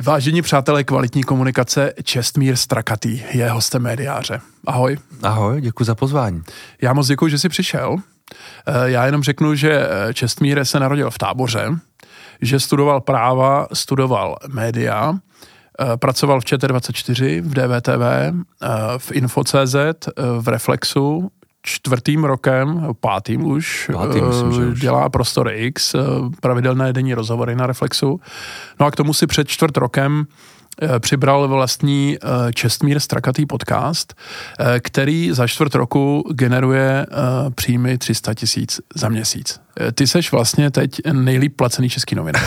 Vážení přátelé kvalitní komunikace, Čestmír Strakatý je hostem médiáře. Ahoj. Ahoj, děkuji za pozvání. Já moc děkuji, že jsi přišel. Eh, já jenom řeknu, že eh, Čestmír se narodil v táboře, že studoval práva, studoval média, eh, pracoval v ČT24, v DVTV, v Info.cz, v Reflexu, čtvrtým rokem, pátým už, pátým, myslím, že už. dělá Prostor X, pravidelné denní rozhovory na Reflexu. No a k tomu si před čtvrt rokem Eh, přibral vlastní eh, Čestmír Strakatý podcast, eh, který za čtvrt roku generuje příjmy 300 tisíc za měsíc. Ty seš vlastně teď nejlíp placený český novinář.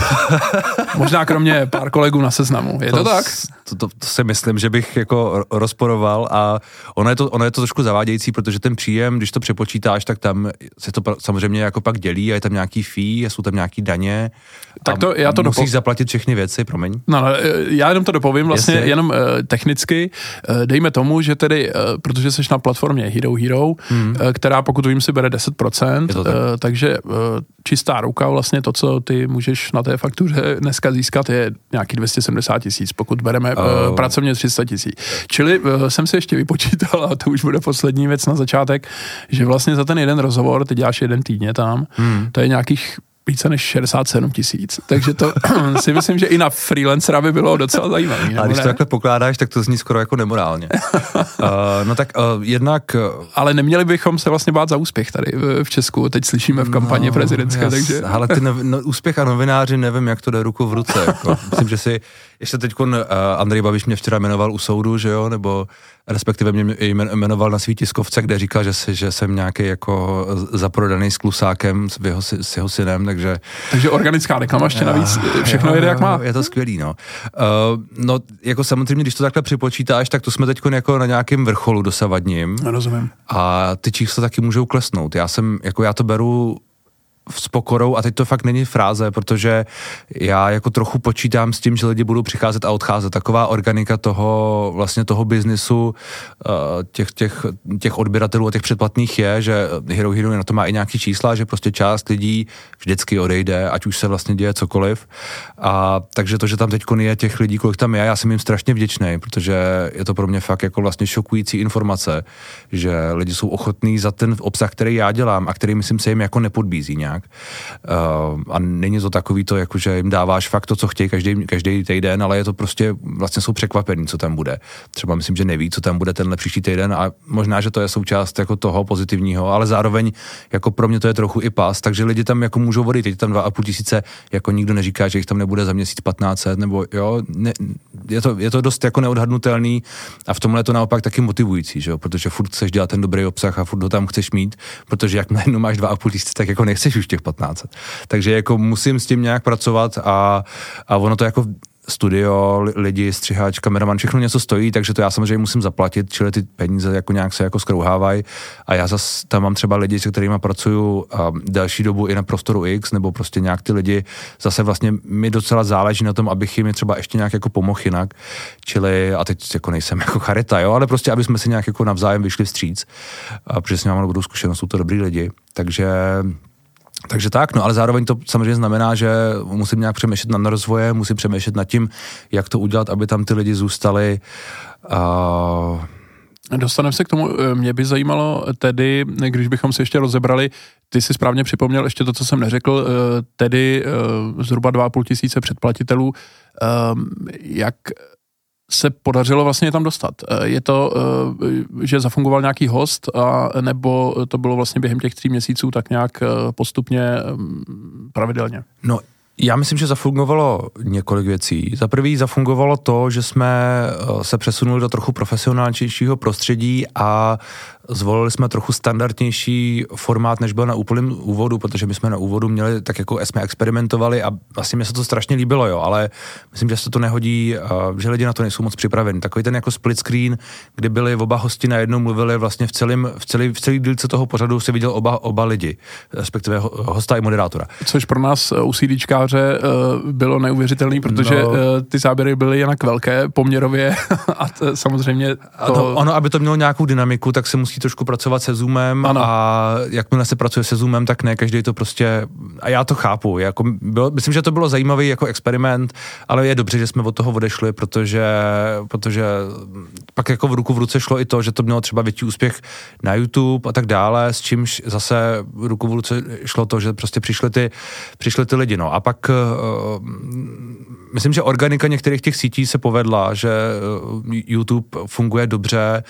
Možná kromě pár kolegů na seznamu. Je to, to tak? To, to, to si myslím, že bych jako rozporoval a ono je, to, ono je to trošku zavádějící, protože ten příjem, když to přepočítáš, tak tam se to samozřejmě jako pak dělí a je tam nějaký fee, a jsou tam nějaký daně. Tak to, já to musíš dopo... zaplatit všechny věci, promiň. No, no, já jenom to dopovím vlastně Jasně. jenom uh, technicky. Uh, dejme tomu, že tedy, uh, protože jsi na platformě Hero Hero, hmm. uh, která pokud vím si bere 10%, tak. uh, takže uh, čistá ruka vlastně to, co ty můžeš na té faktuře dneska získat je nějaký 270 tisíc, pokud bereme uh, pracovně 300 tisíc. Čili jsem si ještě vypočítal, a to už bude poslední věc na začátek, že vlastně za ten jeden rozhovor, ty děláš jeden týdně tam, hmm. to je nějakých více než 67 tisíc. Takže to si myslím, že i na freelancera by bylo docela zajímavé. A když ne? to takhle pokládáš, tak to zní skoro jako nemorálně. uh, no tak uh, jednak... Uh, Ale neměli bychom se vlastně bát za úspěch tady v Česku. Teď slyšíme v kampani no, prezidentské, jas, takže... Ale ty no, no, úspěch a novináři, nevím, jak to jde ruku v ruce. Jako. Myslím, že si... Ještě teď uh, Andrej Babiš mě včera jmenoval u soudu, že jo, nebo respektive mě jmenoval na svý tiskovce, kde říkal, že, si, že jsem nějaký jako zaprodaný s klusákem, s jeho, s jeho synem, takže... Takže organická reklama ještě navíc, všechno jede jak má. Je to skvělý, no. Uh, no, jako samozřejmě, když to takhle připočítáš, tak to jsme teď jako na nějakém vrcholu dosavadním. Rozumím. A ty čísla taky můžou klesnout. Já jsem, jako já to beru s pokorou a teď to fakt není fráze, protože já jako trochu počítám s tím, že lidi budou přicházet a odcházet. Taková organika toho vlastně toho biznisu eh, těch, těch, těch odběratelů a těch předplatných je, že Hero Hero na to má i nějaký čísla, že prostě část lidí vždycky odejde, ať už se vlastně děje cokoliv. A takže to, že tam teď je těch lidí, kolik tam je, já jsem jim strašně vděčný, protože je to pro mě fakt jako vlastně šokující informace, že lidi jsou ochotní za ten obsah, který já dělám a který myslím se jim jako nepodbízí nějak nějak. Uh, a není to takový to, jako že jim dáváš fakt to, co chtějí každý, každý týden, ale je to prostě, vlastně jsou překvapení, co tam bude. Třeba myslím, že neví, co tam bude tenhle příští týden a možná, že to je součást jako toho pozitivního, ale zároveň jako pro mě to je trochu i pas, takže lidi tam jako můžou vodit, teď tam 2,5 tisíce, jako nikdo neříká, že jich tam nebude za měsíc 1500, nebo jo, ne, je, to, je to dost jako neodhadnutelný a v tomhle je to naopak taky motivující, že jo, protože furt chceš dělat ten dobrý obsah a furt ho tam chceš mít, protože jak najednou máš 2,5 tisíce, tak jako nechceš už už těch 15. Takže jako musím s tím nějak pracovat a, a ono to jako studio, lidi, střihač, kameraman, všechno něco stojí, takže to já samozřejmě musím zaplatit, čili ty peníze jako nějak se jako skrouhávají. A já zase tam mám třeba lidi, se kterými pracuju a další dobu i na prostoru X, nebo prostě nějak ty lidi, zase vlastně mi docela záleží na tom, abych jim třeba ještě nějak jako pomohl jinak, čili, a teď jako nejsem jako charita, jo, ale prostě, aby jsme si nějak jako navzájem vyšli vstříc, a protože s nimi mám dobrou zkušenost, jsou to dobrý lidi, takže takže tak, no ale zároveň to samozřejmě znamená, že musím nějak přemýšlet nad rozvoje, musím přemýšlet nad tím, jak to udělat, aby tam ty lidi zůstali. Uh... Dostaneme se k tomu. Eh, mě by zajímalo tedy, když bychom si ještě rozebrali, ty si správně připomněl ještě to, co jsem neřekl, eh, tedy eh, zhruba 2,5 tisíce předplatitelů. Jak se podařilo vlastně tam dostat? Eh, je to, eh, že zafungoval nějaký host, a, nebo to bylo vlastně během těch tří měsíců tak nějak eh, postupně pravidelně? No, já myslím, že zafungovalo několik věcí. Za prvý zafungovalo to, že jsme se přesunuli do trochu profesionálnějšího prostředí a Zvolili jsme trochu standardnější formát, než byl na úplném úvodu, protože my jsme na úvodu měli, tak jako jsme experimentovali a vlastně mi se to strašně líbilo, jo, ale myslím, že se to nehodí, že lidi na to nejsou moc připraveni. Takový ten jako split screen, kdy byli oba hosti najednou mluvili vlastně v celém, v celý, v celý dílce toho pořadu si viděl oba, oba lidi, respektive hosta i moderátora. Což pro nás u CDčka hospodáře uh, bylo neuvěřitelný, protože no. uh, ty záběry byly jinak velké poměrově a to, samozřejmě to... A to... Ono, aby to mělo nějakou dynamiku, tak se musí trošku pracovat se zoomem ano. a jakmile se pracuje se zoomem, tak ne každý to prostě... A já to chápu. Jako bylo, myslím, že to bylo zajímavý jako experiment, ale je dobře, že jsme od toho odešli, protože, protože pak jako v ruku v ruce šlo i to, že to mělo třeba větší úspěch na YouTube a tak dále, s čímž zase ruku v ruce šlo to, že prostě přišly ty, přišly ty lidi. No. A pak uh, myslím, že organika některých těch sítí se povedla, že uh, YouTube funguje dobře,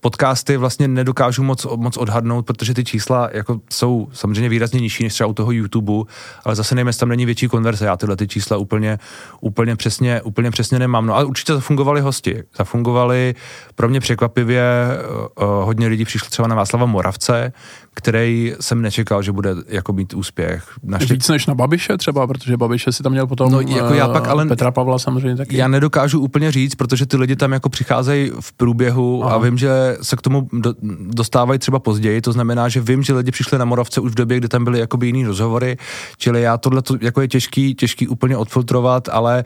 podcasty vlastně nedokážu moc, moc odhadnout, protože ty čísla jako jsou samozřejmě výrazně nižší než třeba u toho YouTube, ale zase nevím, jestli tam není větší konverze. Já tyhle ty čísla úplně, úplně, přesně, úplně přesně nemám. No ale určitě zafungovali hosti. Zafungovali pro mě překvapivě, uh, hodně lidí přišlo třeba na Václava Moravce, který jsem nečekal, že bude jako mít úspěch. Naštět... Víc než na Babiše třeba, protože Babiše si tam měl potom no, jako já pak, ale Petra Pavla samozřejmě taky. Já nedokážu úplně říct, protože ty lidi tam jako přicházejí v průběhu Aha. a vím, že se k tomu do, dostávají třeba později, to znamená, že vím, že lidi přišli na Moravce už v době, kdy tam byly jakoby jiný rozhovory, čili já tohle to, jako je těžký, těžký úplně odfiltrovat, ale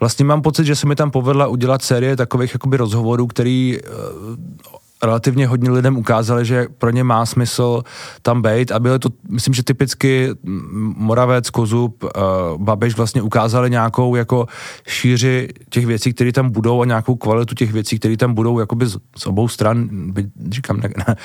vlastně mám pocit, že se mi tam povedla udělat série takových jakoby rozhovorů, který uh, relativně hodně lidem ukázali, že pro ně má smysl tam být a bylo to, myslím, že typicky Moravec, Kozub, uh, Babiš vlastně ukázali nějakou jako šíři těch věcí, které tam budou a nějakou kvalitu těch věcí, které tam budou jakoby z, z obou stran, říkám ne, ne,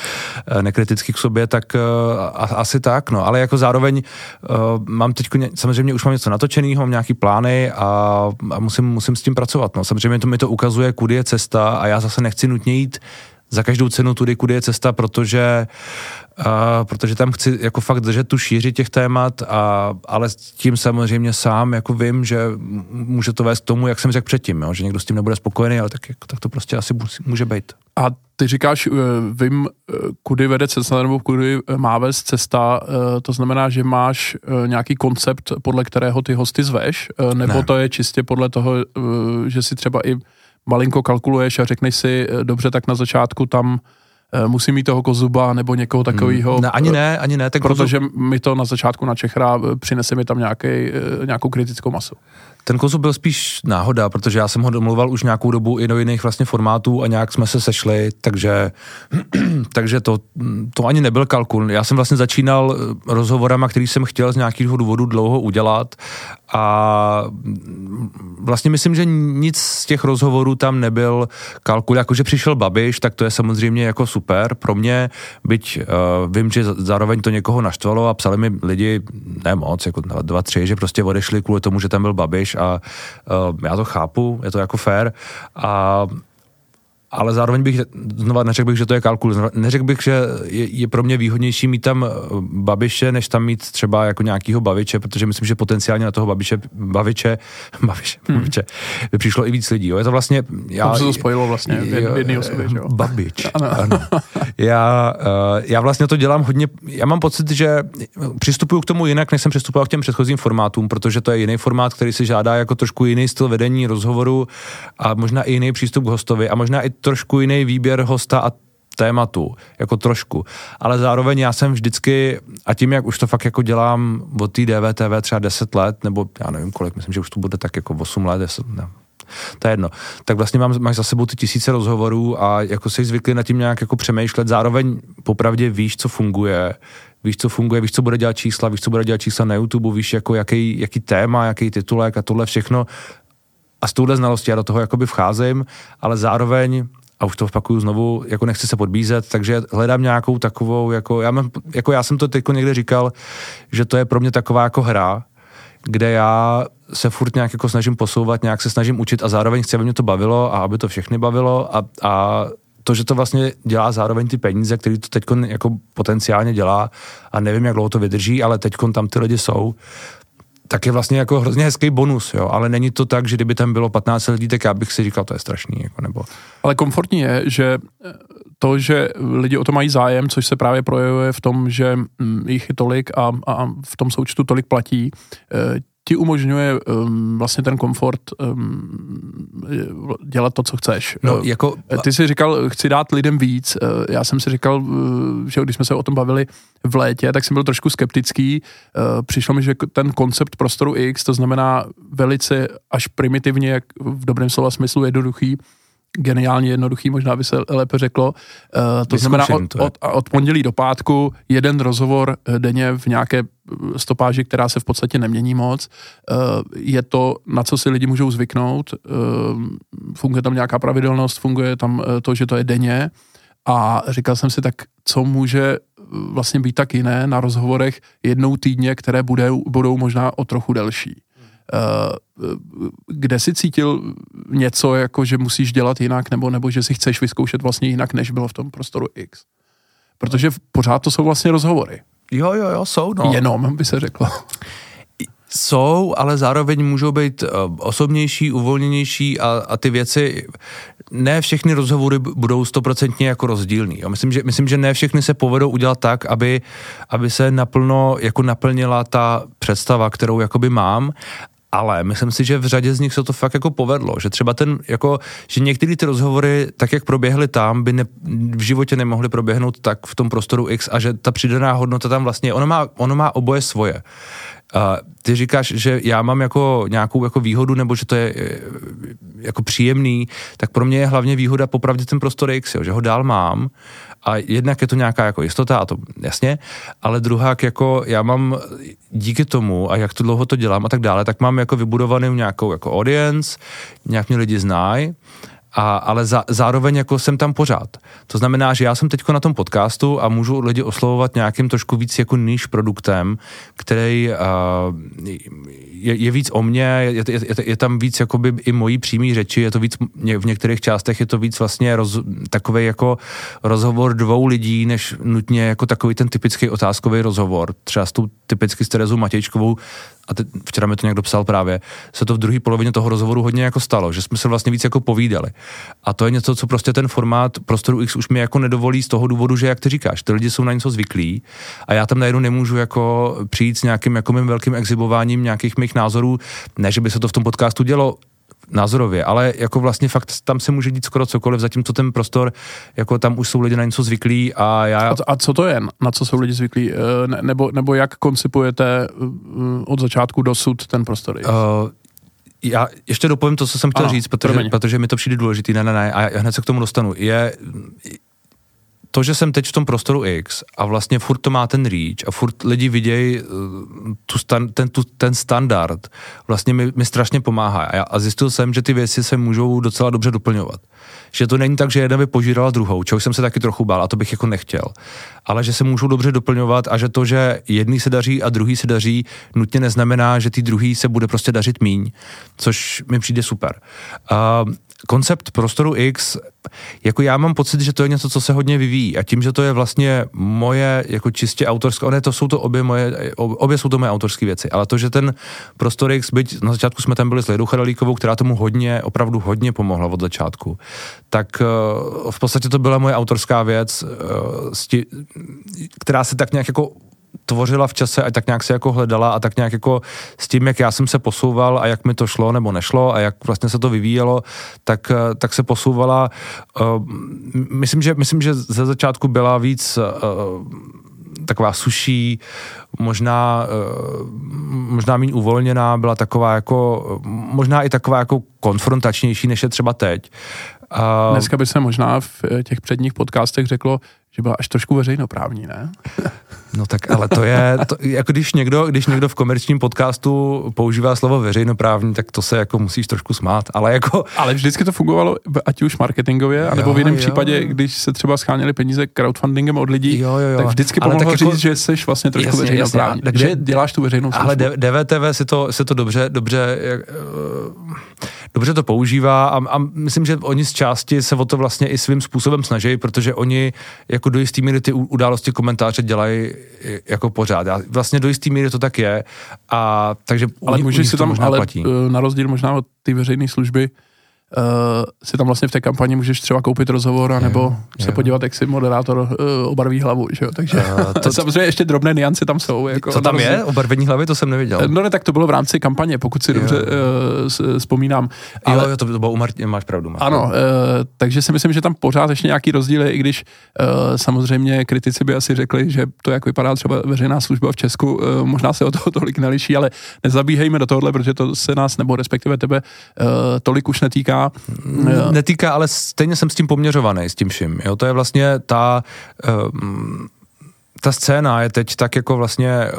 nekriticky k sobě, tak uh, a, asi tak, no, ale jako zároveň uh, mám teď, samozřejmě už mám něco natočeného, mám nějaký plány a, a musím, musím s tím pracovat, no, samozřejmě to mi to ukazuje, kudy je cesta a já zase nechci nutně jít za každou cenu tudy, kudy je cesta, protože, uh, protože tam chci jako fakt držet tu šíři těch témat, a, ale s tím samozřejmě sám jako vím, že může to vést k tomu, jak jsem řekl předtím, jo, že někdo s tím nebude spokojený, ale tak, tak to prostě asi může být. A ty říkáš, eh, vím, eh, kudy vede cesta, nebo kudy má vést cesta, to znamená, že máš nějaký koncept, podle kterého ty hosty zveš, nebo ne. to je čistě podle toho, že si třeba i malinko kalkuluješ a řekneš si, eh, dobře, tak na začátku tam eh, musí mít toho kozuba nebo někoho takového. Hmm. Ne, ani ne, ani ne. Tak protože kozub... mi to na začátku na Čechra eh, přinese mi tam nějaký, nějakou kritickou masu. Ten kozub byl spíš náhoda, protože já jsem ho domluval už nějakou dobu i do jiných vlastně formátů a nějak jsme se sešli, takže, takže to, to ani nebyl kalkul. Já jsem vlastně začínal rozhovorama, který jsem chtěl z nějakého důvodu dlouho udělat a vlastně myslím, že nic z těch rozhovorů tam nebyl kalkul, jakože přišel Babiš, tak to je samozřejmě jako super pro mě, byť uh, vím, že zároveň to někoho naštvalo a psali mi lidi, ne moc, jako dva, tři, že prostě odešli kvůli tomu, že tam byl Babiš a uh, já to chápu, je to jako fair a ale zároveň bych, znova neřekl bych, že to je kalkul, neřekl bych, že je, je pro mě výhodnější mít tam eh, babiše, než tam mít třeba jako nějakýho baviče, protože myslím, že potenciálně na toho babiče, baviče, baviče, hmm. baviče by přišlo i víc lidí. Jo. Je to vlastně... Já, Tam se to spojilo vlastně v jedné osobě, že jo? Babič, ano. ano. Já, uh, já vlastně to dělám hodně, já mám pocit, že přistupuju k tomu jinak, než jsem přistupoval k těm předchozím formátům, protože to je jiný formát, který si žádá jako trošku jiný styl vedení rozhovoru a možná i jiný přístup k hostovi a možná i trošku jiný výběr hosta a tématu, jako trošku. Ale zároveň já jsem vždycky, a tím, jak už to fakt jako dělám od té DVTV třeba 10 let, nebo já nevím kolik, myslím, že už to bude tak jako 8 let, 10, ne, to je jedno. Tak vlastně mám, máš za sebou ty tisíce rozhovorů a jako jsi zvykli na tím nějak jako přemýšlet, zároveň popravdě víš, co funguje, víš, co funguje, víš, co bude dělat čísla, víš, co bude dělat čísla na YouTube, víš, jako jaký, jaký téma, jaký titulek a tohle všechno a s touhle znalostí já do toho jakoby vcházím, ale zároveň a už to opakuju znovu, jako nechci se podbízet, takže hledám nějakou takovou, jako já, mám, jako já jsem to teď někde říkal, že to je pro mě taková jako hra, kde já se furt nějak jako snažím posouvat, nějak se snažím učit a zároveň chci, aby mě to bavilo a aby to všechny bavilo a, a to, že to vlastně dělá zároveň ty peníze, který to teď jako potenciálně dělá a nevím, jak dlouho to vydrží, ale teď tam ty lidi jsou, tak je vlastně jako hrozně hezký bonus, jo, ale není to tak, že kdyby tam bylo 15 lidí, tak já bych si říkal, to je strašný, jako nebo... Ale komfortní je, že to, že lidi o to mají zájem, což se právě projevuje v tom, že mm, jich je tolik a, a v tom součtu tolik platí, eh, ti umožňuje um, vlastně ten komfort um, dělat to, co chceš. No, jako... Ty jsi říkal, chci dát lidem víc. Já jsem si říkal, že když jsme se o tom bavili v létě, tak jsem byl trošku skeptický. Přišlo mi, že ten koncept prostoru X, to znamená velice až primitivně, jak v dobrém slova smyslu jednoduchý, geniálně jednoduchý, možná by se lépe řeklo. Uh, to znamená od, od, od pondělí do pátku jeden rozhovor eh, denně v nějaké eh, stopáži, která se v podstatě nemění moc. Je to, na co si lidi můžou zvyknout. Funguje tam nějaká pravidelnost, funguje tam to, že to je denně. A říkal jsem si tak, co může vlastně být tak jiné na rozhovorech jednou týdně, které budou, budou možná o trochu delší. Eh, kde si cítil něco, jako že musíš dělat jinak, nebo, nebo že si chceš vyzkoušet vlastně jinak, než bylo v tom prostoru X. Protože pořád to jsou vlastně rozhovory. Jo, jo, jo, jsou, no. Jenom, by se řeklo. Jsou, ale zároveň můžou být uh, osobnější, uvolněnější a, a ty věci, ne všechny rozhovory budou stoprocentně jako rozdílný. Jo. Myslím, že, myslím, že ne všechny se povedou udělat tak, aby, aby se naplno jako naplnila ta představa, kterou jakoby mám ale myslím si, že v řadě z nich se to fakt jako povedlo, že třeba ten, jako, že některé ty rozhovory, tak jak proběhly tam, by ne, v životě nemohly proběhnout tak v tom prostoru X a že ta přidaná hodnota tam vlastně, ono má, ono má oboje svoje. Ty říkáš, že já mám jako nějakou jako výhodu, nebo že to je eh, jako příjemný, tak pro mě je hlavně výhoda popravdě ten prostor X, jo, že ho dál mám. A jednak je to nějaká jako jistota, a to jasně, ale druhá, jako já mám díky tomu, a jak to dlouho to dělám a tak dále, tak mám jako vybudovanou nějakou jako audience, nějak mě lidi znají a, ale za, zároveň jako jsem tam pořád. To znamená, že já jsem teď na tom podcastu a můžu lidi oslovovat nějakým trošku víc jako níž produktem, který uh, je, je víc o mně, je, je, je, tam víc jakoby i mojí přímý řeči, je to víc, v některých částech je to víc vlastně roz, takový jako rozhovor dvou lidí, než nutně jako takový ten typický otázkový rozhovor. Třeba s tou typicky s Terezou Matějčkovou a teď, včera mi to někdo psal právě, se to v druhé polovině toho rozhovoru hodně jako stalo, že jsme se vlastně víc jako povídali. A to je něco, co prostě ten formát Prostoru X už mi jako nedovolí z toho důvodu, že jak ty říkáš, ty lidi jsou na něco zvyklí a já tam najednou nemůžu jako přijít s nějakým jako mým velkým exibováním nějakých mých názorů, ne, že by se to v tom podcastu dělo, názorově, ale jako vlastně fakt tam se může dít skoro cokoliv, zatímco ten prostor, jako tam už jsou lidi na něco zvyklí a já... A, co to je, na co jsou lidi zvyklí? Eh, ne, nebo, nebo jak koncipujete eh, od začátku dosud ten prostor? Uh, já ještě dopovím to, co jsem chtěl ano, říct, protože, protože mi to přijde důležitý, ne, ne, ne, a hned se k tomu dostanu. Je, to, že jsem teď v tom prostoru X a vlastně furt to má ten reach a furt lidi vidějí eh, tu stan, ten, tu, ten standard, vlastně mi, mi strašně pomáhá. A, já, a zjistil jsem, že ty věci se můžou docela dobře doplňovat. Že to není tak, že jedna by požírala druhou, čeho jsem se taky trochu bál a to bych jako nechtěl. Ale že se můžou dobře doplňovat a že to, že jedný se daří a druhý se daří, nutně neznamená, že ty druhý se bude prostě dařit míň, což mi přijde super. Uh, koncept prostoru X, jako já mám pocit, že to je něco, co se hodně vyvíjí. A tím, že to je vlastně moje jako čistě autorské, ne, to jsou to obě moje, obě jsou to moje autorské věci, ale to, že ten prostor X, byť na začátku jsme tam byli s Lidou Chadalíkovou, která tomu hodně, opravdu hodně pomohla od začátku, tak eh, v podstatě to byla moje autorská věc, eh, která se tak nějak jako tvořila v čase a tak nějak se jako hledala a tak nějak jako s tím, jak já jsem se posouval a jak mi to šlo nebo nešlo a jak vlastně se to vyvíjelo, tak, eh, tak se posouvala. Uh, myslím, že, myslím, že ze začátku byla víc uh, taková suší, možná, možná méně uvolněná, byla taková jako, možná i taková jako konfrontačnější, než je třeba teď. Dneska by se možná v těch předních podcastech řeklo, že byla až trošku veřejnoprávní, ne? No tak ale to je, to, jako když někdo, když někdo v komerčním podcastu používá slovo veřejnoprávní, tak to se jako musíš trošku smát, ale jako... Ale vždycky to fungovalo, ať už marketingově, anebo v jiném jo. případě, když se třeba scháněli peníze crowdfundingem od lidí, jo, jo, jo. tak vždycky ale pomohlo tak říct, jako, že jsi vlastně trošku jasně, veřejnoprávní, jasně, takže děláš tu veřejnou službu. Ale DVTV si to, si to dobře, dobře, jak, uh, dobře to používá a, a myslím, že oni z části se o to vlastně i svým způsobem snaží, protože oni jako do jistý míry ty události komentáře dělají jako pořád. Já, vlastně do jistý míry to tak je. A, takže ale můžeš si tam, ale platí. Eh, na rozdíl možná od ty veřejné služby, si tam vlastně v té kampani můžeš třeba koupit rozhovor, nebo jo, se jo. podívat, jak si moderátor uh, obarví hlavu, že jo? takže uh, to, samozřejmě ještě drobné niance tam jsou. Jako co tam je? Obarvení hlavy? To jsem neviděl. No ne, tak to bylo v rámci kampaně, pokud si jo. dobře uh, vzpomínám. Ale, jo, to, to bylo u Martin, máš pravdu. Máš ano, uh, takže si myslím, že tam pořád ještě nějaký rozdíl je, i když uh, samozřejmě kritici by asi řekli, že to, jak vypadá třeba veřejná služba v Česku, uh, možná se o toho tolik neliší, ale nezabíhejme do tohohle, protože to se nás, nebo respektive tebe, uh, tolik už netýká. Netýká, ale stejně jsem s tím poměřovaný, s tím vším. Jo? To je vlastně ta... Uh, ta scéna je teď tak jako vlastně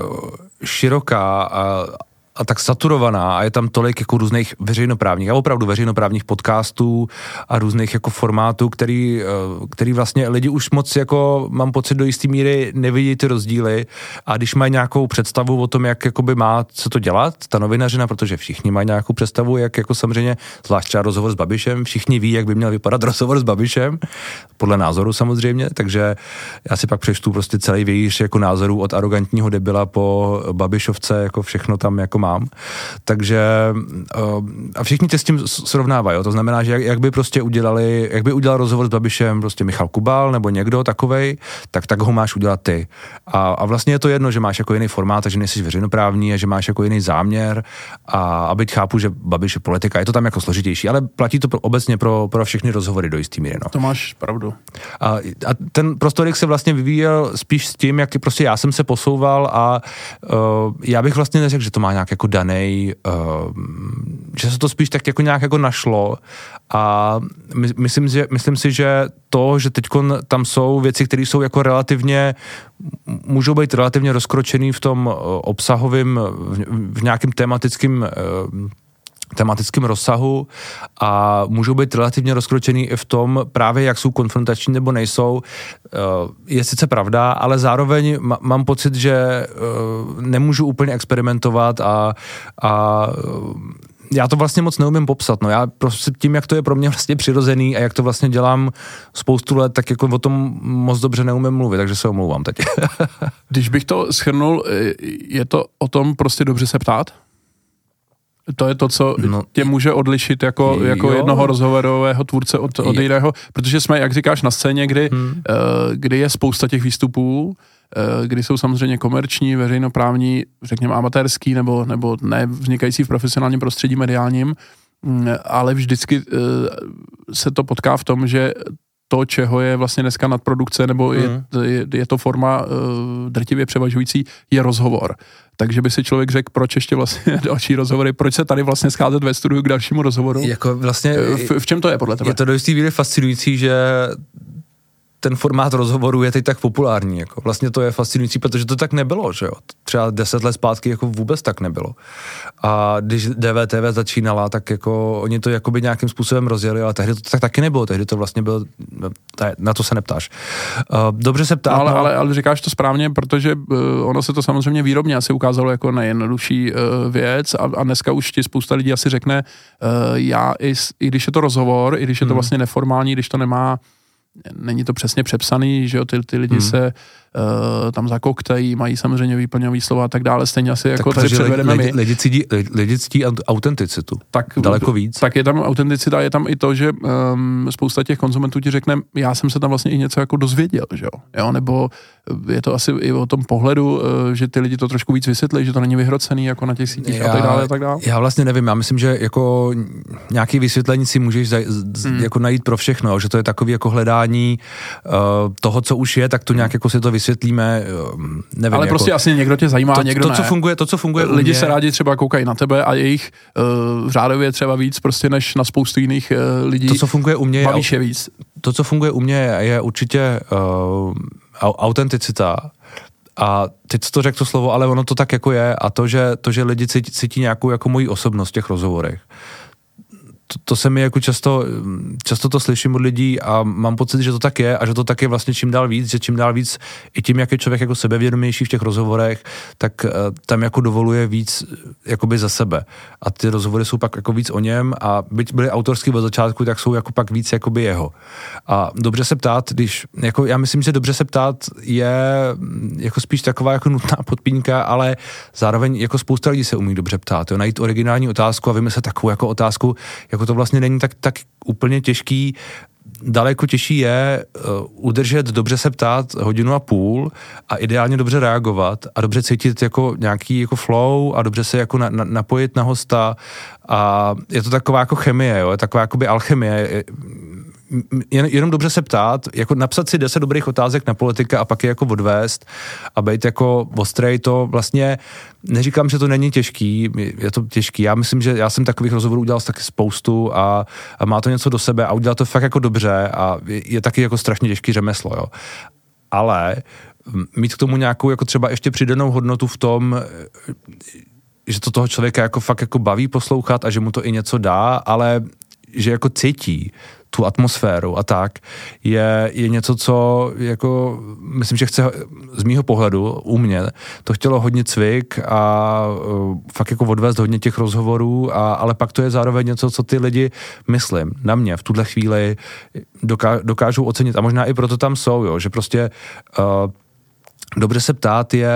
široká a, a tak saturovaná a je tam tolik jako různých veřejnoprávních a opravdu veřejnoprávních podcastů a různých jako formátů, který, eh, který vlastně lidi už moc jako mám pocit do jisté míry nevidí ty rozdíly. A když mají nějakou představu o tom, jak jakoby má co to dělat, ta novinařina, protože všichni mají nějakou představu, jak jako samozřejmě, zvlášť třeba rozhovor s Babišem, všichni ví, jak by měl vypadat rozhovor s Babišem, podle názoru samozřejmě, takže já si pak přečtu prostě celý vějíř jako názorů od arrogantního debila po Babišovce, jako všechno tam jako mám. Takže uh, a všichni tě s tím srovnávají, to znamená, že jak, jak, by prostě udělali, jak by udělal rozhovor s Babišem prostě Michal Kubal nebo někdo takovej, tak tak ho máš udělat ty. A, a vlastně je to jedno, že máš jako jiný formát, že nejsi veřejnoprávní a že máš jako jiný záměr a, a byť chápu, že Babiš je politika, je to tam jako složitější, ale platí to pro, obecně pro, pro všechny rozhovory do jistý míry. No. To máš pravdu. A, a ten prostorik se vlastně vyvíjel spíš s tím, jak prostě já jsem se posouval a uh, já bych vlastně neřekl, že to má nějak jako daný, uh, že se to spíš tak jako nějak jako našlo. A my, myslím, že, myslím si, že to, že teď tam jsou věci, které jsou jako relativně, můžou být relativně rozkročený v tom uh, obsahovém, v, v nějakém tematickém uh, tematickém rozsahu a můžou být relativně rozkročený i v tom právě, jak jsou konfrontační nebo nejsou. Eh, je sice pravda, ale zároveň mám pocit, že eh, nemůžu úplně experimentovat a, a eh, já to vlastně moc neumím popsat. No já prostě tím, jak to je pro mě vlastně přirozený a jak to vlastně dělám spoustu let, tak jako o tom moc dobře neumím mluvit, takže se omlouvám teď. Když bych to schrnul, je to o tom prostě dobře se ptát? To je to, co no, tě může odlišit jako, jako jednoho rozhovorového tvůrce od, od jiného, protože jsme, jak říkáš, na scéně, kdy, hmm. uh, kdy je spousta těch výstupů, uh, kdy jsou samozřejmě komerční, veřejnoprávní, řekněme amatérský nebo, nebo ne vznikající v profesionálním prostředí mediálním, um, ale vždycky uh, se to potká v tom, že to, čeho je vlastně dneska nadprodukce, nebo je, hmm. je, je to forma uh, drtivě převažující, je rozhovor. Takže by si člověk řekl, proč ještě vlastně další rozhovory, proč se tady vlastně scházet ve studiu k dalšímu rozhovoru. Jako vlastně, eh, v, v čem to je podle tebe? Je to do jistý fascinující, že ten formát rozhovoru je teď tak populární. Jako. Vlastně to je fascinující, protože to tak nebylo, že jo. Třeba deset let zpátky jako vůbec tak nebylo. A když DVTV začínala, tak jako oni to jakoby nějakým způsobem rozjeli, ale tehdy to tak taky nebylo, tehdy to vlastně bylo, na to se neptáš. Dobře se ptá. No, ale, no, ale, ale říkáš to správně, protože uh, ono se to samozřejmě výrobně asi ukázalo jako nejjednodušší uh, věc a, a dneska už ti spousta lidí asi řekne, uh, já i, i když je to rozhovor, i když je to hmm. vlastně neformální, když to nemá není to přesně přepsaný, že jo, ty, ty lidi hmm. se uh, tam zakoktají, mají samozřejmě výplňový slova a tak dále, stejně asi tak jako tady předvedeme lidi, my. Lidi ctí, lidi ctí autenticitu, tak, daleko víc. Tak je tam autenticita, je tam i to, že um, spousta těch konzumentů ti řekne, já jsem se tam vlastně i něco jako dozvěděl, že jo, jo? nebo je to asi i o tom pohledu, uh, že ty lidi to trošku víc vysvětlí, že to není vyhrocený jako na těch sítích já, a tak dále a tak dále. Já vlastně nevím, já myslím, že jako nějaký vysvětlení si můžeš zaj, hmm. jako najít pro všechno, že to je takový jako hledání uh, toho, co už je, tak to nějak jako si to vysvětlíme, eh, nevím. Ale jako, prostě asi někdo tě zajímá, to, někdo to, co ne. funguje, to, co funguje Lidi mě, se rádi třeba koukají na tebe a jejich uh, řádově třeba víc prostě než na spoustu jiných uh, lidí. To, co funguje u mě, je, je víc. To, co funguje u mě, je určitě uh, autenticita, a teď to řekl to slovo, ale ono to tak jako je a to, že, to, že lidi cítí, cítí nějakou jako moji osobnost v těch rozhovorech to, to se mi jako často, často to slyším od lidí a mám pocit, že to tak je a že to tak je vlastně čím dál víc, že čím dál víc i tím, jak je člověk jako sebevědomější v těch rozhovorech, tak uh, tam jako dovoluje víc jakoby za sebe. A ty rozhovory jsou pak jako víc o něm a byť byly autorský od začátku, tak jsou jako pak víc jakoby jeho. A dobře se ptát, když, jako já myslím, že dobře se ptát je jako spíš taková jako nutná podpínka, ale zároveň jako spousta lidí se umí dobře ptát, jo, najít originální otázku a vymyslet takovou jako otázku, jako jako to vlastně není tak, tak úplně těžký. Daleko těžší je uh, udržet, dobře se ptát hodinu a půl a ideálně dobře reagovat a dobře cítit jako nějaký jako flow a dobře se jako na, na, napojit na hosta. A je to taková jako chemie, jo, taková jako by alchemie, jen, jenom dobře se ptát, jako napsat si deset dobrých otázek na politika a pak je jako odvést a být jako ostrej, to vlastně neříkám, že to není těžký, je to těžký. Já myslím, že já jsem takových rozhovorů udělal taky spoustu a, a má to něco do sebe a udělal to fakt jako dobře a je, je taky jako strašně těžký řemeslo, jo. Ale mít k tomu nějakou jako třeba ještě přidanou hodnotu v tom, že to toho člověka jako fakt jako baví poslouchat a že mu to i něco dá, ale že jako cítí tu atmosféru a tak, je, je něco, co jako, myslím, že chce z mýho pohledu u mě, to chtělo hodně cvik a uh, fakt jako odvést hodně těch rozhovorů, a, ale pak to je zároveň něco, co ty lidi, myslím, na mě v tuhle chvíli doká, dokážou ocenit a možná i proto tam jsou, jo, že prostě uh, dobře se ptát je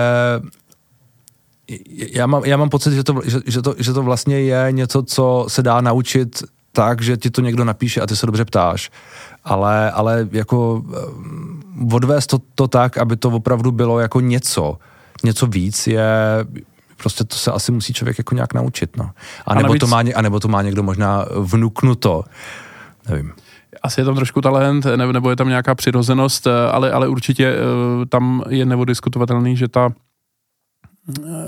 já mám, já mám pocit, že to, že, že, to, že to vlastně je něco, co se dá naučit tak, že ti to někdo napíše a ty se dobře ptáš. Ale, ale jako eh, odvést to, to tak, aby to opravdu bylo jako něco, něco víc je, prostě to se asi musí člověk jako nějak naučit, no. A nebo, víc... to, má, a nebo to má někdo možná vnuknuto, nevím asi je tam trošku talent, nebo je tam nějaká přirozenost, eh, ale, ale určitě eh, tam je nevodiskutovatelný, že ta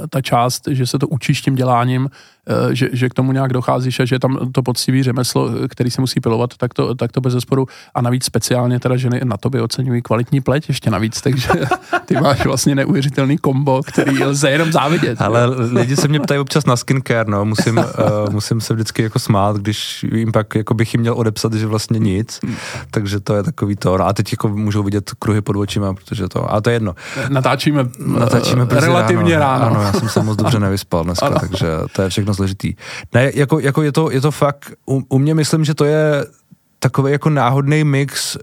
ta část, že se to učíš tím děláním, eh, že, že k tomu nějak docházíš a že je tam to poctivý řemeslo, který se musí pilovat, tak to, tak to bez zesporu. A navíc speciálně teda ženy na tobě oceňují kvalitní pleť ještě navíc, takže ty máš vlastně neuvěřitelný kombo, který lze jenom závidět. Ale lidi se mě ptají občas na skincare, no, musím, uh, musím se vždycky jako smát, když jim pak jako bych jim měl odepsat, že vlastně nic, takže to je takový to. No a teď jako můžou vidět kruhy pod očima, protože to, a to je jedno. Natáčíme, Natáčíme relativně ráno ráno. Ano, já jsem se moc dobře nevyspal dneska, ano. takže to je všechno složitý. Ne, jako, jako je, to, je to fakt, u, u mě myslím, že to je takový jako náhodný mix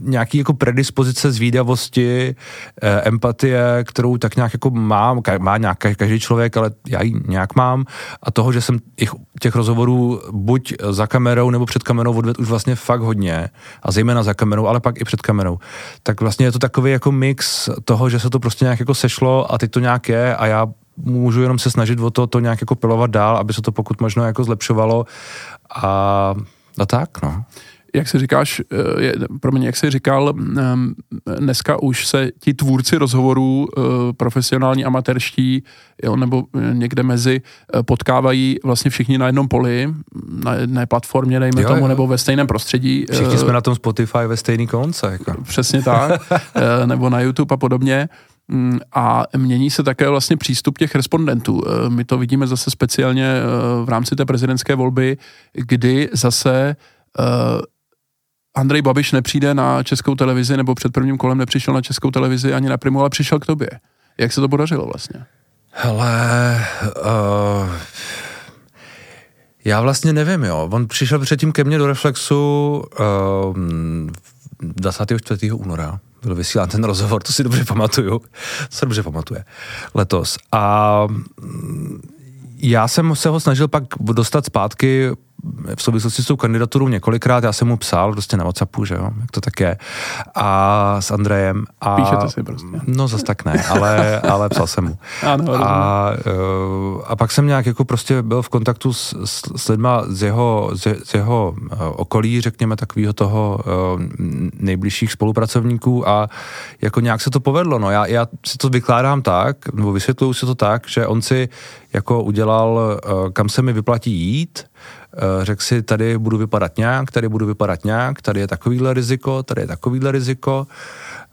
nějaký jako predispozice zvídavosti, eh, empatie, kterou tak nějak jako mám, má nějak každý člověk, ale já ji nějak mám a toho, že jsem těch, těch rozhovorů buď za kamerou nebo před kamerou odvedl už vlastně fakt hodně a zejména za kamerou, ale pak i před kamerou. Tak vlastně je to takový jako mix toho, že se to prostě nějak jako sešlo a teď to nějak je a já můžu jenom se snažit o to, to nějak jako pilovat dál, aby se to pokud možno jako zlepšovalo a, a tak, no jak si říkáš, eh, mě, jak jsi říkal, ehm, dneska už se ti tvůrci rozhovorů, eh, profesionální, amatérští, jo, nebo eh, někde mezi, potkávají vlastně všichni na jednom poli, na jedné platformě, dejme jo, tomu, jo. nebo ve stejném prostředí. Všichni jsme na tom Spotify ve stejný konce. Jako. Přesně tak, nebo na YouTube a podobně. Mm, a mění se také vlastně přístup těch respondentů. My to vidíme zase speciálně v rámci té prezidentské volby, kdy zase Andrej Babiš nepřijde na českou televizi, nebo před prvním kolem nepřišel na českou televizi ani na Primu, ale přišel k tobě. Jak se to podařilo vlastně? Hele, uh, já vlastně nevím, jo. On přišel předtím ke mně do Reflexu uh, 24. února. Byl vysílán ten rozhovor, to si dobře pamatuju. To se dobře pamatuje. Letos. A mm, já jsem se ho snažil pak dostat zpátky v souvislosti s tou kandidaturou několikrát, já jsem mu psal prostě na Whatsappu, že jo, jak to tak je, a s Andrejem. A, Píšete si prostě. No zas tak ne, ale, ale psal jsem mu. Ano, a, uh, a pak jsem nějak jako prostě byl v kontaktu s, s, s lidma z jeho, z, z jeho uh, okolí, řekněme takového toho uh, nejbližších spolupracovníků a jako nějak se to povedlo, no já, já si to vykládám tak, nebo vysvětluju si to tak, že on si jako udělal, kam se mi vyplatí jít, Eh, řekl si, tady budu vypadat nějak, tady budu vypadat nějak, tady je takovýhle riziko, tady je takovýhle riziko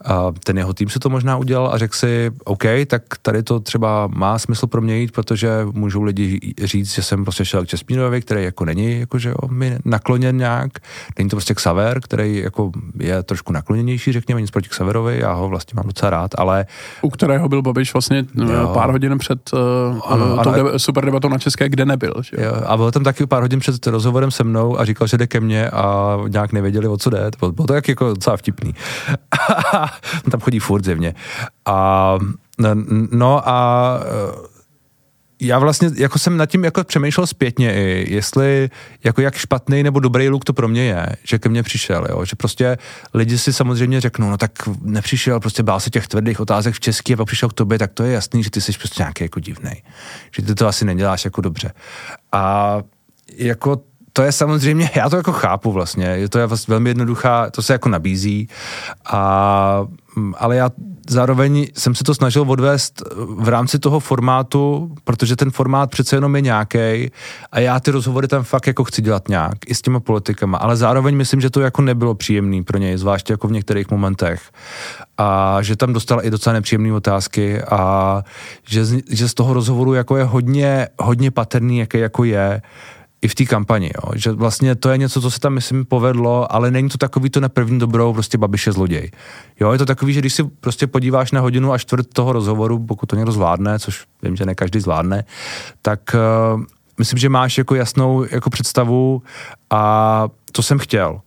a ten jeho tým se to možná udělal a řekl si, OK, tak tady to třeba má smysl pro mě jít, protože můžou lidi říct, že jsem prostě šel k Česmírovi, který jako není jakože jo, mi nakloněn nějak. Není to prostě Xaver, který jako je trošku nakloněnější, řekněme, nic proti Xaverovi, já ho vlastně mám docela rád, ale... U kterého byl Babiš vlastně eh, jo. pár hodin před uh, ano, ano, deba, super debatou na České, kde nebyl. Že? Jo, a byl tam taky pár hodin před rozhovorem se mnou a říkal, že jde ke mně a nějak nevěděli, o co jde. Bylo to jak jako docela vtipný. tam chodí furt zevně. A no a já vlastně jako jsem nad tím jako přemýšlel zpětně i, jestli jako jak špatný nebo dobrý look to pro mě je, že ke mně přišel, jo? že prostě lidi si samozřejmě řeknou, no tak nepřišel, prostě bál se těch tvrdých otázek v česky a pak přišel k tobě, tak to je jasný, že ty jsi prostě nějaký jako divnej, že ty to asi neděláš jako dobře. A jako to je samozřejmě, já to jako chápu vlastně, je to je vlastně velmi jednoduchá, to se jako nabízí, a, ale já zároveň jsem se to snažil odvést v rámci toho formátu, protože ten formát přece jenom je nějaký a já ty rozhovory tam fakt jako chci dělat nějak, i s těma politikama, ale zároveň myslím, že to jako nebylo příjemný pro něj, zvláště jako v některých momentech. A že tam dostal i docela nepříjemné otázky a že z, že z toho rozhovoru jako je hodně, hodně patrný, jaký jako je, i v té kampani, jo. že vlastně to je něco, co se tam, myslím, povedlo, ale není to takový to na první dobrou, prostě Babiše zloděj. Jo, je to takový, že když si prostě podíváš na hodinu a čtvrt toho rozhovoru, pokud to někdo zvládne, což vím, že ne každý zvládne, tak uh, myslím, že máš jako jasnou jako představu a to jsem chtěl.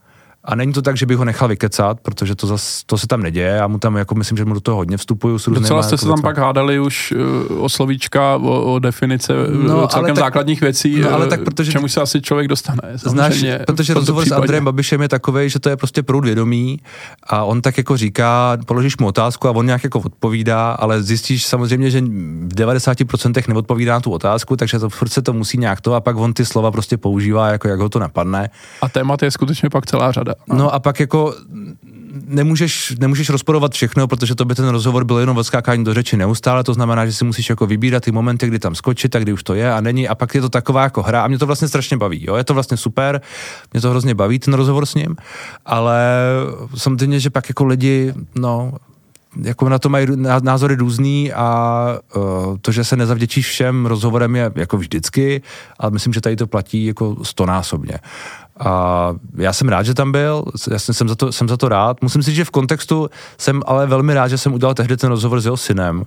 A není to tak, že bych ho nechal vykecat, protože to, zas, to se tam neděje. Já mu tam, jako myslím, že mu do toho hodně vstupuju. Docela jste jako se tam pak hádali už uh, o slovíčka, o, o definice no, o celkem tak, základních věcí, no, ale tak protože, čemu se asi člověk dostane. Znáš, protože rozhovor s Andrejem Babišem je takový, že to je prostě proud vědomí a on tak jako říká, položíš mu otázku a on nějak jako odpovídá, ale zjistíš samozřejmě, že v 90% neodpovídá na tu otázku, takže to furt se to musí nějak to a pak on ty slova prostě používá, jako jak ho to napadne. A témat je skutečně pak celá řada. No. no a pak jako nemůžeš, nemůžeš rozporovat všechno, protože to by ten rozhovor byl jenom odskákání do řeči neustále, to znamená, že si musíš jako vybírat ty momenty, kdy tam skočit a kdy už to je a není a pak je to taková jako hra a mě to vlastně strašně baví, jo, je to vlastně super, mě to hrozně baví ten rozhovor s ním, ale samozřejmě, že pak jako lidi, no, jako na to mají názory různý a uh, to, že se nezavděčíš všem rozhovorem je jako vždycky, ale myslím, že tady to platí jako stonásobně. A já jsem rád, že tam byl, já jsem za, to, jsem za to rád. Musím si říct, že v kontextu jsem ale velmi rád, že jsem udělal tehdy ten rozhovor s jeho synem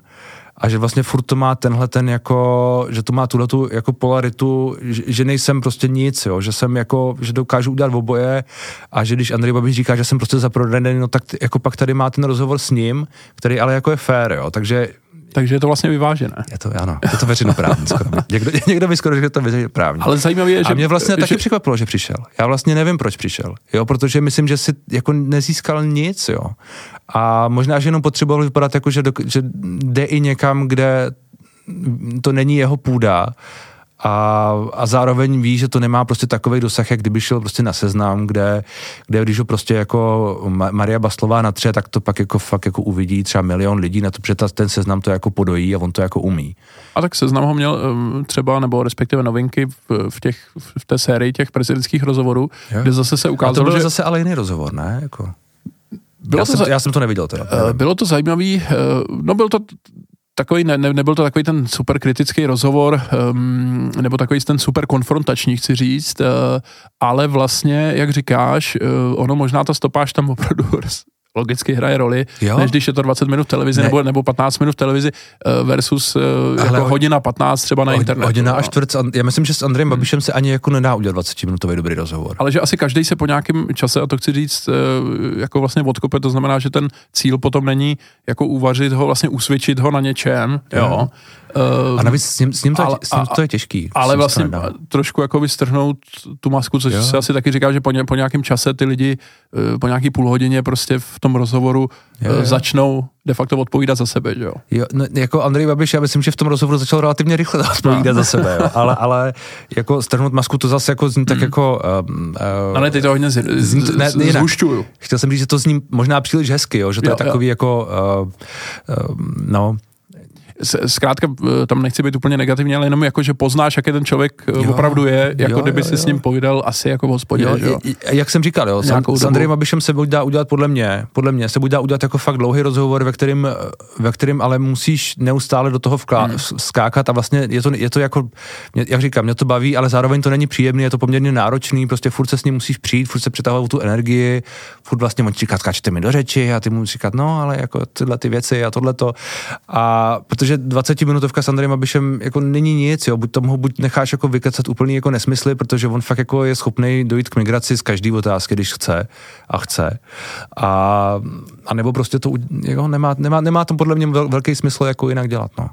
a že vlastně furt to má tenhle ten jako, že to má tuhle tu jako polaritu, že, že nejsem prostě nic, jo, že jsem jako, že dokážu udělat oboje a že když Andrej Babiš říká, že jsem prostě zaprodaný, no tak jako pak tady má ten rozhovor s ním, který ale jako je fair, jo, takže takže je to vlastně vyvážené. Je to, ano, je to veřejnoprávní skoro. Někdo, někdo by skoro řekl, že to veřejnoprávní. Ale zajímavé je, že... A mě vlastně že... taky překvapilo, že přišel. Já vlastně nevím, proč přišel. Jo, protože myslím, že si jako nezískal nic, jo. A možná, že jenom potřeboval vypadat jako, že, do, že jde i někam, kde to není jeho půda a, a zároveň ví, že to nemá prostě takový dosah, jak kdyby šel prostě na seznam, kde, kde když ho prostě jako Maria Baslová natře, tak to pak jako fakt jako uvidí třeba milion lidí na to, protože ten seznam to jako podojí a on to jako umí. A tak seznam ho měl třeba, nebo respektive novinky v, v, těch, v té sérii těch prezidentských rozhovorů, jo. kde zase se ukázalo, a to byl že... zase ale jiný rozhovor, ne? Jako... Bylo já, to jsem, za... já jsem to neviděl teda. Uh, bylo to zajímavý, uh, no byl to takový, ne, ne, nebyl to takový ten super kritický rozhovor, um, nebo takový ten super konfrontační, chci říct, uh, ale vlastně, jak říkáš, uh, ono možná ta stopáž tam opravdu logicky hraje roli, jo? než když je to 20 minut v televizi ne. nebo, nebo 15 minut v televizi uh, versus uh, jako hodina 15 třeba na internetu. Hodina no. a čtvrt, já myslím, že s Andrejem hmm. Babišem se ani jako nedá udělat 20 minutový dobrý rozhovor. Ale že asi každý se po nějakém čase, a to chci říct, uh, jako vlastně odkope, to znamená, že ten cíl potom není jako uvařit ho, vlastně usvědčit ho na něčem, jo. jo Uh, a navíc s ním, s ním, to, ale, s ním to je těžký. Ale vlastně trošku jako vystrhnout tu masku, což jo. se asi taky říká, že po, ně, po nějakém čase ty lidi po nějaký půl hodině prostě v tom rozhovoru jo, jo. začnou de facto odpovídat za sebe, jo? jo no, jako Andrej Babiš, já myslím, že v tom rozhovoru začal relativně rychle odpovídat no. za sebe, jo? Ale, ale jako strhnout masku, to zase jako zní tak mm. jako... Um, uh, ale teď to hodně z, zní, ne, ne, zhušťuju. Chtěl jsem říct, že to zní možná příliš hezky, jo? že to jo, je takový jo. jako... Uh, uh, no, zkrátka eh, tam nechci být úplně negativní, ale jenom jako, že poznáš, jaký ten člověk eh, jo, opravdu je, jako jo, kdyby jo, si jo. s ním povídal asi jako v hospodě. Jo, jo. Jak jsem říkal, jo, s Andrejem Babišem se buď dá udělat podle mě, podle mě se buď dá udělat jako fakt dlouhý rozhovor, ve kterým, ve kterým ale musíš neustále do toho vklá, hmm. skákat a vlastně je to, je to jako, jak říkám, mě to baví, ale zároveň to není příjemný, je to poměrně náročný, prostě furt se s ním musíš přijít, furt se přetahovat tu energii, furt vlastně on říkat, skáčete mi do řeči a ty mu říkat, no ale jako tyhle ty věci a tohle to. A protože 20 minutovka s Andrejem Babišem jako není nic, jo, buď tam ho buď necháš jako vykecat úplný jako nesmysly, protože on fakt jako je schopný dojít k migraci z každé otázky, když chce a chce. A, a nebo prostě to jako nemá, nemá, nemá to podle mě velký smysl jako jinak dělat, no.